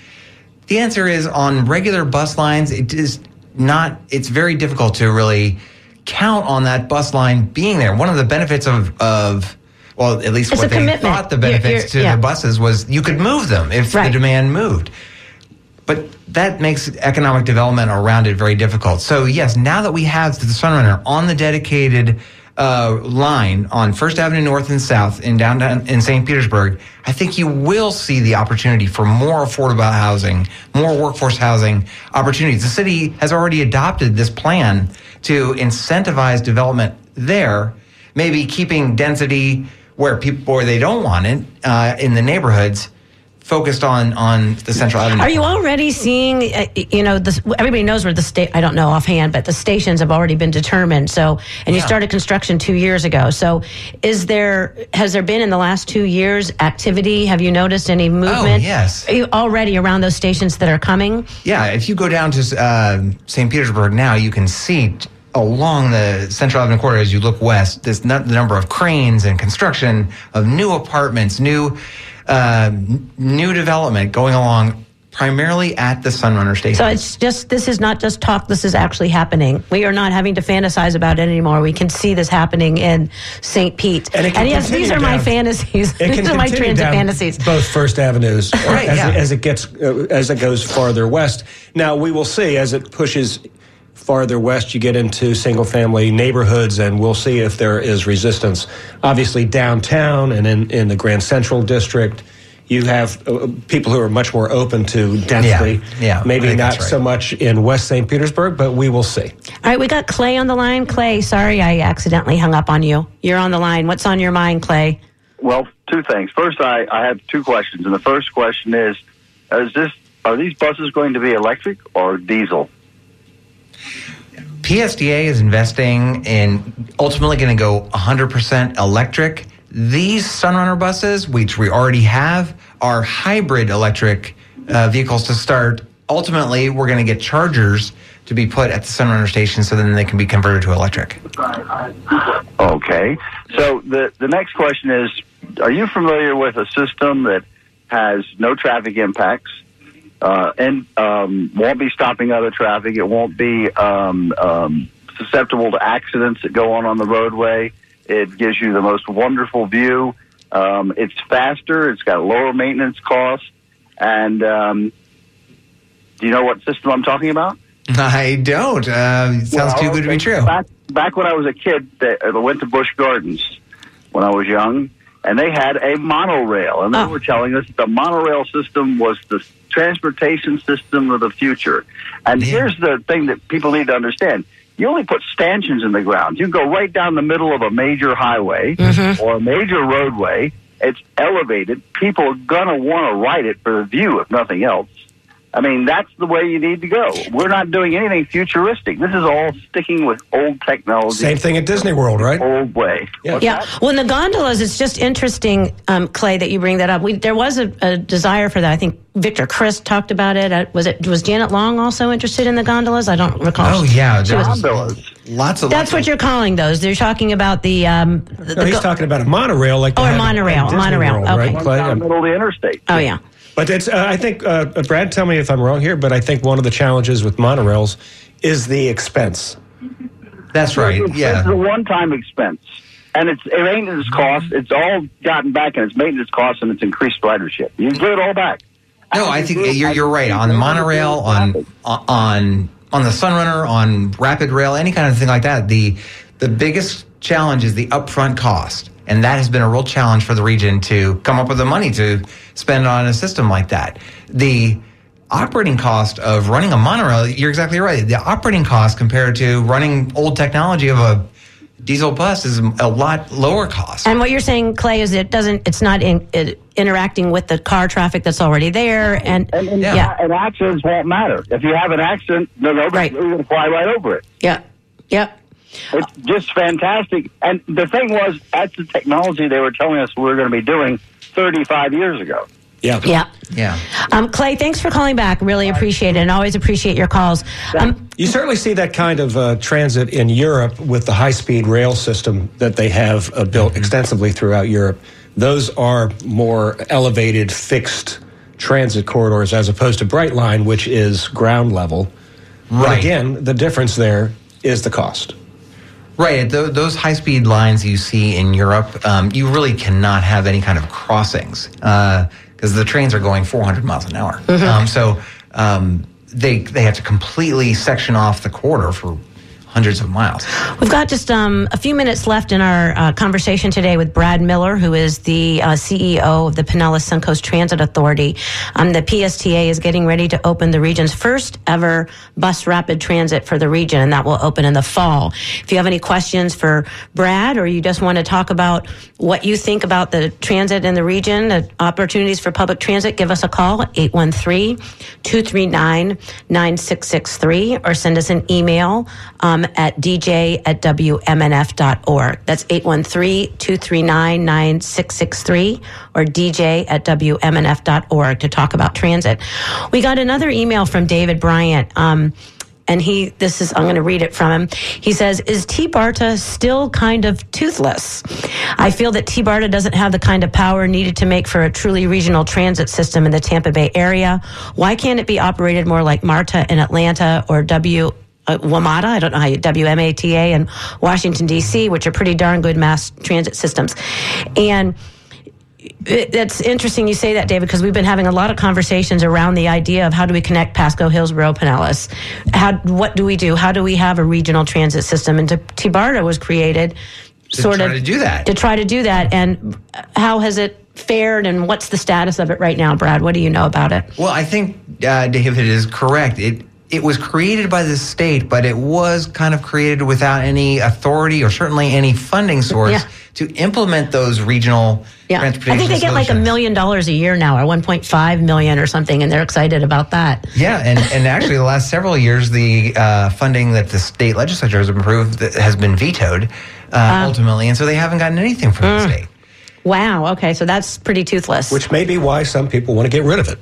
the answer is on regular bus lines, it is not it's very difficult to really count on that bus line being there. One of the benefits of of well, at least It's what they commitment. thought the You're- benefits you're- to yeah. the buses was you could move them if Right. the demand moved. But that makes economic development around it very difficult. So yes, now that we have the Sunrunner on the dedicated uh, line on First Avenue North and South in downtown in St. Petersburg, I think you will see the opportunity for more affordable housing, more workforce housing opportunities. The city has already adopted this plan to incentivize development there, maybe keeping density where people where they don't want it uh, in the neighborhoods focused on on the central avenue Are you already seeing, uh, you know, this, everybody knows where the state, I don't know offhand, but the stations have already been determined. So, and you Yeah. started construction two years ago. So is there, has there been in the last two years activity? Have you noticed any movement? Oh, yes. You already around those stations that are coming? Yeah, if you go down to uh, St. Petersburg now, you can see along the Central Avenue corridor as you look west, this nu- the number of cranes and construction of new apartments, new uh, n- new development going along primarily at the Sunrunner station. So it's just, this is not just talk, this is actually happening. We are not having to fantasize about it anymore. We can see this happening in St. Pete. And it can yes, these continue are my fantasies. These are my continue transit down fantasies. Both First Avenues Right, as, yeah. it, as it gets uh, as it goes farther west. Now we will see as it pushes farther west. You get into single family neighborhoods, and we'll see if there is resistance. Obviously, downtown and in, in the Grand Central District. You have uh, people who are much more open to density. Yeah, yeah, Maybe not right. so much in West St. Petersburg, but we will see. All right, we got Clay on the line. Clay, sorry I accidentally hung up on you. You're on the line. What's on your mind, Clay? Well, two things. First, I, I have two questions, and the first question is: Is this are these buses going to be electric or diesel? PSTA is investing in ultimately going to go 100% electric. These Sunrunner buses, which we already have, are hybrid electric uh, vehicles to start. Ultimately, we're going to get chargers to be put at the Sunrunner station so then they can be converted to electric. Okay. So the the next question is: Are you familiar with a system that has no traffic impacts uh, and um, won't be stopping other traffic? It won't be um, um, susceptible to accidents that go on on the roadway. It gives you the most wonderful view. Um, it's faster. It's got lower maintenance costs. And um, do you know what system I'm talking about? I don't. Uh, it sounds Well, too good to be true. Back, back when I was a kid, they, I went to Busch Gardens when I was young, and they had a monorail, and they Oh. were telling us the monorail system was the transportation system of the future. And Yeah. here's the thing that people need to understand. You only put stanchions in the ground. You go right down the middle of a major highway mm-hmm. or a major roadway. It's elevated. People are going to want to ride it for the view, if nothing else. I mean, that's the way you need to go. We're not doing anything futuristic. This is all sticking with old technology. Same thing at Disney World, right? Old way. Yeah. What's Yeah. that? Well, in the gondolas, it's just interesting, um, Clay, that you bring that up. We, there was a, a desire for that. I think Victor Crist talked about it. Uh, Was it was Janet Long also interested in the gondolas? I don't recall. Oh, yeah. She there was- was Gondolas. lots of That's what you're calling those. They're talking about the. Um, the, No, the he's go- talking about a monorail, like they Oh, a monorail, at monorail, World, okay. right, One Clay? down the middle of the interstate. oh yeah. But it's, uh, I think, uh, Brad, tell me if I'm wrong here, but I think one of the challenges with monorails is the expense. That's right. It's, Yeah. it's a one-time expense, and it's it maintenance costs. It's all gotten back, and it's maintenance costs, and it's increased ridership. You get it all back. No, I think you're you're right on the monorail, on on on the Sunrunner, on Rapid Rail, any kind of thing like that. The the biggest challenge is the upfront cost, and that has been a real challenge for the region to come up with the money to spend on a system like that. The operating cost of running a monorail, you're exactly right. The operating cost compared to running old technology of a diesel bus is a lot lower cost. And what you're saying, Clay, is it doesn't. It's not in, it, interacting with the car traffic that's already there, and, And, and, yeah, and accidents won't matter. If you have an accident, no, no, Right. you're going to fly right over it. yeah, yep. It's just fantastic. And the thing was, that's the technology they were telling us we were going to be doing 35 years ago. Yeah. Yeah. yeah. Um, Clay, thanks for calling back. Really appreciate it, and always appreciate your calls. Um, You certainly see that kind of uh, transit in Europe with the high speed rail system that they have uh, built extensively throughout Europe. Those are more elevated, fixed transit corridors as opposed to Brightline, which is ground level. But Right. again, the difference there is the cost. Right. Th- those high speed lines you see in Europe, um, you really cannot have any kind of crossings because the trains are going 400 miles an hour. Um, so um, they they have to completely section off the corridor for hundreds of miles. We've got just um, a few minutes left in our uh, conversation today with Brad Miller, who is the uh, CEO of the Pinellas Suncoast Transit Authority. Um, the PSTA is getting ready to open the region's first ever bus rapid transit for the region, and that will open in the fall. If you have any questions for Brad, or you just want to talk about what you think about the transit in the region, the opportunities for public transit, give us a call, 813 239 9663, or send us an email. Um, at dj at wmnf.org. That's 813-239-9663 or dj at wmnf.org to talk about transit. We got another email from David Bryant. Um, and he, this is, I'm going to read it from him. He says, Is TBARTA still kind of toothless? I feel that TBARTA doesn't have the kind of power needed to make for a truly regional transit system in the Tampa Bay area. Why can't it be operated more like MARTA in Atlanta or W uh, WMATA, I don't know how you, WMATA and Washington, D.C., which are pretty darn good mass transit systems. And it's interesting you say that, David, because we've been having a lot of conversations around the idea of how do we connect Pasco, Hillsborough, Pinellas. How, what do we do? How do we have a regional transit system? And TBARTA was created to sort try of to do that. To try to do that. And how has it fared and what's the status of it right now, Brad? What do you know about it? Well, I think uh, David is correct. It it was created by the state, but it was kind of created without any authority or certainly any funding source Yeah. to implement those regional Yeah, transportation I think they get like a million dollars a year now, or 1.5 million or something, and they're excited about that. Yeah, and, and actually, the last several years, the uh, funding that the state legislature has approved has been vetoed uh, ultimately, and so they haven't gotten anything from the state. Wow. Okay, so that's pretty toothless. Which may be why some people want to get rid of it.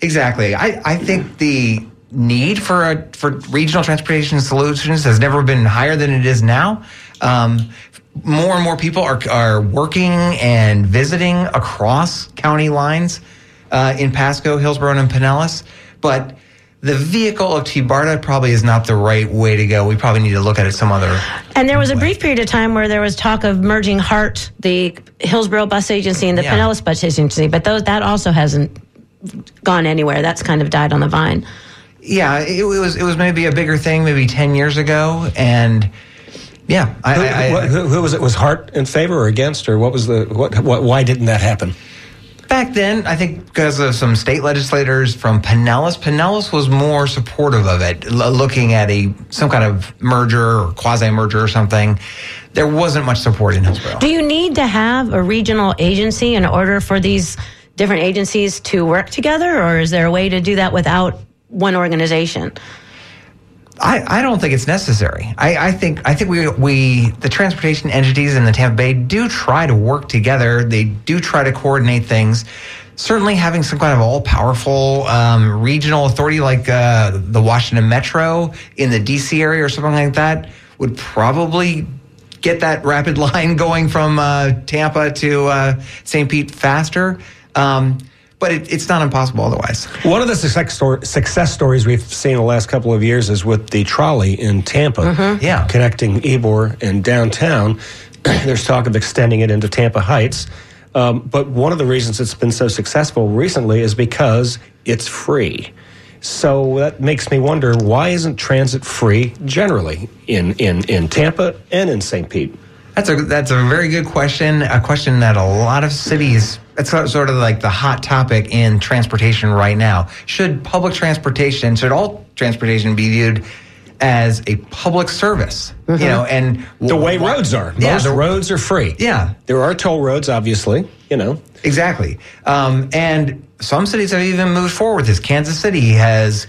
Exactly. I, I think the need for a, for regional transportation solutions has never been higher than it is now. Um, more and more people are are working and visiting across county lines uh, in Pasco, Hillsborough, and Pinellas, but. The vehicle of T-BARTA probably is not the right way to go. We probably need to look at it some other. And there was a brief period of time where there was talk of merging Hart, the Hillsborough Bus Agency, and the Yeah. Pinellas Bus Agency, but those that also hasn't gone anywhere. That's kind of died on the vine. Yeah, it, it was it was maybe a bigger thing, maybe ten years ago, and yeah, I, Who, I, I, what- who, who was it? Was Hart in favor or against, or what was the what? what why didn't that happen? Back then, I think because of some state legislators from Pinellas, Pinellas was more supportive of it, l- looking at a some kind of merger or quasi merger or something. There wasn't much support in Hillsborough. Do you need to have a regional agency in order for these different agencies to work together, or is there a way to do that without one organization? I, I don't think it's necessary. I, I think I think we we the transportation entities in the Tampa Bay do try to work together. They do try to coordinate things. Certainly, having some kind of all powerful um, regional authority like uh, the Washington Metro in the D.C. area or something like that would probably get that rapid line going from uh, Tampa to uh, St. Pete faster. Um, but it, it's not impossible otherwise. One of the success, stor- success stories we've seen the last couple of years is with the trolley in Tampa, Yeah. connecting Ybor and downtown. There's talk of extending it into Tampa Heights. Um, but one of the reasons it's been so successful recently is because it's free. So that makes me wonder why isn't transit free generally in, in, in Tampa and in St. Pete? That's a that's a very good question. A question that a lot of cities. It's sort sort of like the hot topic in transportation right now. Should public transportation, should all transportation be viewed as a public service? You know, and The way wh- roads are. Yeah, Most the- roads are free. Yeah. There are toll roads, obviously, you know. Exactly. Um, and some cities have even moved forward with this. Kansas City has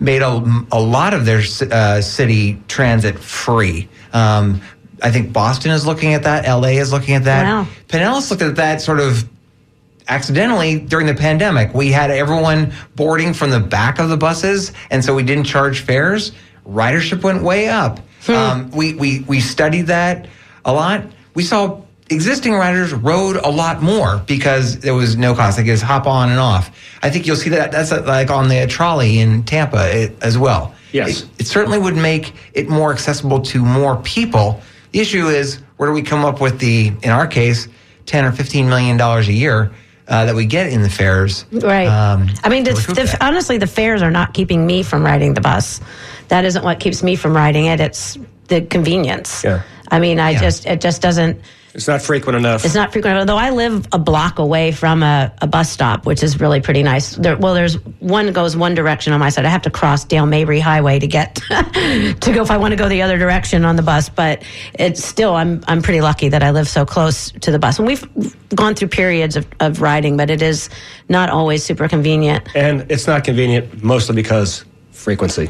made a, a lot of their uh, city transit free. Um, I think Boston is looking at that. LA is looking at that. Wow. Pinellas looked at that sort of accidentally during the pandemic. We had everyone boarding from the back of the buses, and so we didn't charge fares. Ridership went way up. Um, we, we, we studied that a lot. We saw existing riders rode a lot more because there was no cost. They could just hop on and off. I think you'll see that that's uh, like on the trolley in Tampa eh, as well. Yes. It, it certainly would make it more accessible to more people. The issue is where do we come up with the, in our case, 10 or 15 million dollars a year uh, that we get in the fares. Right. um, I mean, to the, recoup the, that. honestly, the fares are not keeping me from riding the bus. that isn't what keeps me from riding it. It's the convenience. Yeah. I mean, I Yeah. just it just doesn't. It's not frequent enough. It's not frequent, enough. although I live a block away from a, a bus stop, which is really pretty nice. There, well, there's one goes one direction on my side. I have to cross Dale Mabry Highway to get to go if I want to go the other direction on the bus. But it's still, I'm I'm pretty lucky that I live so close to the bus. And we've gone through periods of, of riding, but it is not always super convenient. and it's not convenient mostly because frequency.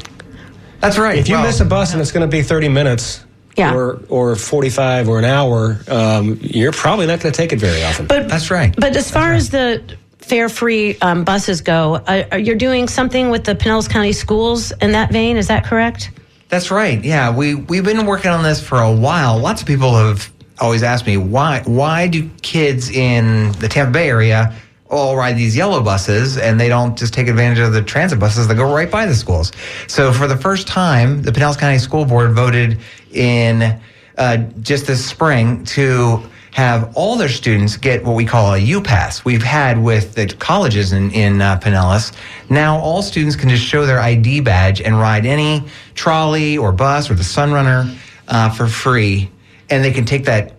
That's right. If you Well, miss a bus and it's going to be 30 minutes Yeah. or, or 45 or an hour, um, you're probably not going to take it very often. But That's right. But as far as the fare-free um, buses go, uh, are you're doing something with the Pinellas County schools in that vein. Is that correct? That's right. Yeah, we we've been working on this for a while. Lots of people have always asked me why why do kids in the Tampa Bay area all ride these yellow buses and they don't just take advantage of the transit buses that go right by the schools. So for the first time, the Pinellas County School Board voted in uh, just this spring to have all their students get what we call a U Pass. We've had with the colleges in, in uh, Pinellas. Now all students can just show their ID badge and ride any trolley or bus or the Sunrunner uh, for free. And they can take that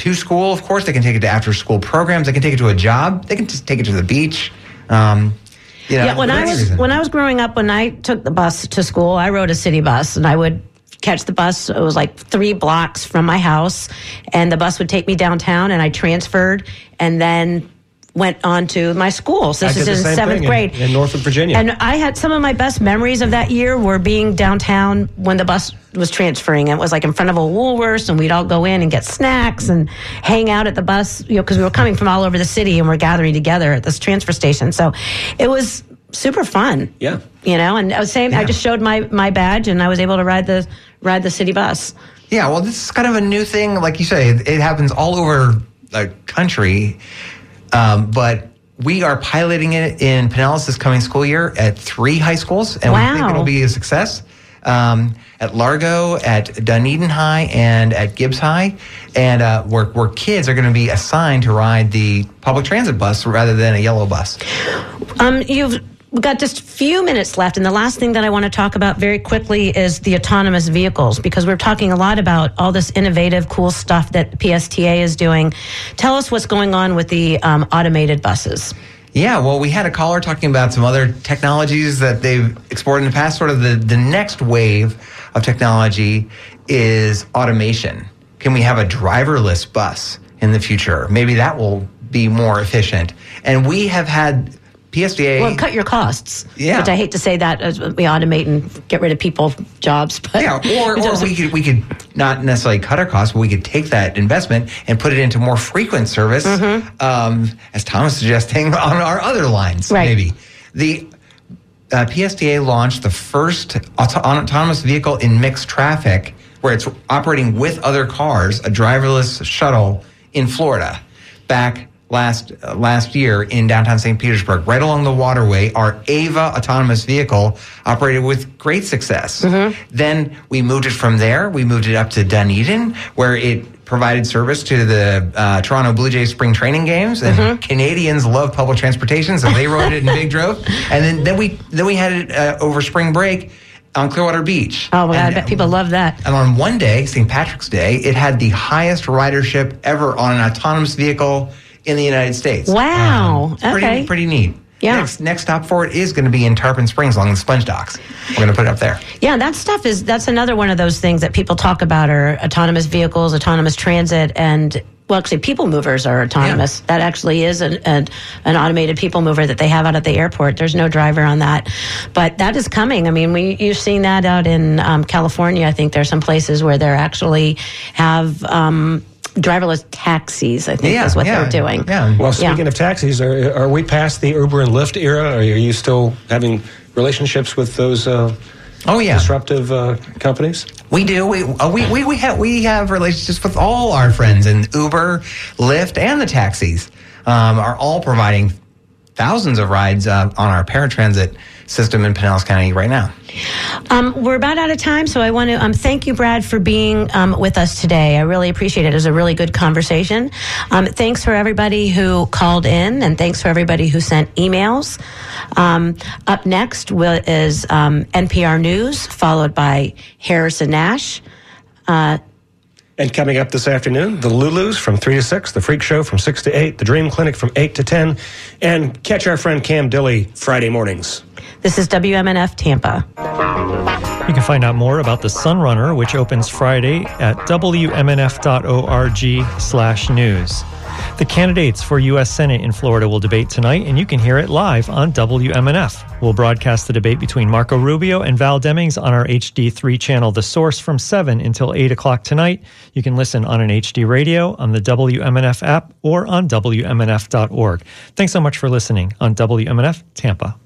to school, of course. They can take it to after school programs. They can take it to a job. They can just take it to the beach. Um, you know, yeah, when I was reason. when I was growing up, when I took the bus to school, I rode a city bus, and I would catch the bus. It was like three blocks from my house, and the bus would take me downtown, and I transferred, and then went on to my school. So this is in seventh thing in- grade in Norfolk, Virginia. And I had some of my best memories of that year were being downtown when the bus was transferring. It was like in front of a Woolworths, and we'd all go in and get snacks and hang out at the bus, you know, because we were coming from all over the city and we're gathering together at this transfer station. So it was super fun. Yeah. You know, and I was saying, I just showed my my badge and I was able to ride the ride the city bus. Yeah, well, this is kind of a new thing. Like you say, it, it happens all over the country. Um, but we are piloting it in Pinellas this coming school year at three high schools, and we think it'll be a success. Um, at Largo, at Dunedin High, and at Gibbs High, and uh, where, where kids are going to be assigned to ride the public transit bus rather than a yellow bus. Um, you've got just a few minutes left, and the last thing that I want to talk about very quickly is the autonomous vehicles because we're talking a lot about all this innovative, cool stuff that PSTA is doing. Tell us what's going on with the um, automated buses. Yeah, well, we had a caller talking about some other technologies that they've explored in the past. Sort of the, the next wave of technology is automation. Can we have a driverless bus in the future? Maybe that will be more efficient. And we have had PSTA. Well, cut your costs. Yeah. Which I hate to say that as we automate and get rid of people jobs, but yeah, or, or we could we could not necessarily cut our costs, but we could take that investment and put it into more frequent service, um, as Tom was suggesting on our other lines. Right. Maybe the uh, PSTA launched the first auto- autonomous vehicle in mixed traffic, where it's operating with other cars, a driverless shuttle in Florida, back last uh, last year in downtown St. Petersburg, right along the waterway. Our Ava autonomous vehicle operated with great success. Then we moved it from there. We moved it up to Dunedin, where it provided service to the uh, Toronto Blue Jays spring training games. And Canadians love public transportation, so they rode it in Big Drove. And then, then we then we had it uh, over spring break on Clearwater Beach. Oh, my God, I bet people love that. and on one day, St. Patrick's Day, it had the highest ridership ever on an autonomous vehicle in the United States. Wow. Pretty, Okay. pretty neat. Yeah. Next, next stop for it is going to be in Tarpon Springs along the sponge docks. We're going to put it up there. Yeah, that stuff is that's another one of those things that people talk about are autonomous vehicles, autonomous transit, and well, actually, people movers are autonomous. That actually is an, an an automated people mover that they have out at the airport. There's no driver on that, but that is coming. I mean, we you've seen that out in um, California. I think there's some places where they're actually have. Um, Driverless taxis, I think, Yeah, is what yeah, they're doing. yeah. Well, speaking of taxis, are, are we past the Uber and Lyft era? Are you still having relationships with those uh, Oh yeah, disruptive uh, companies? we do. We, uh, we we we have we have relationships with all our friends, and Uber, Lyft, and the taxis um, are all providing thousands of rides uh, on our paratransit system in Pinellas County right now. Um, we're about out of time, so I want to um, thank you, Brad, for being um, with us today. I really appreciate it. It was a really good conversation. Um, thanks for everybody who called in, and thanks for everybody who sent emails. Um, up next will, is um, NPR News, followed by Harrison Nash. Uh, and coming up this afternoon, the Lulus from 3 to 6, the Freak Show from 6 to 8, the Dream Clinic from 8 to 10, and catch our friend Cam Dilly Friday mornings. This is WMNF Tampa. You can find out more about the Sunrunner, which opens Friday at wmnf.org slash news. The candidates for U.S. Senate in Florida will debate tonight, and you can hear it live on WMNF. We'll broadcast the debate between Marco Rubio and Val Demings on our HD3 channel, The Source, from 7 until 8 o'clock tonight. You can listen on an HD radio, on the WMNF app, or on WMNF.org. Thanks so much for listening on WMNF Tampa.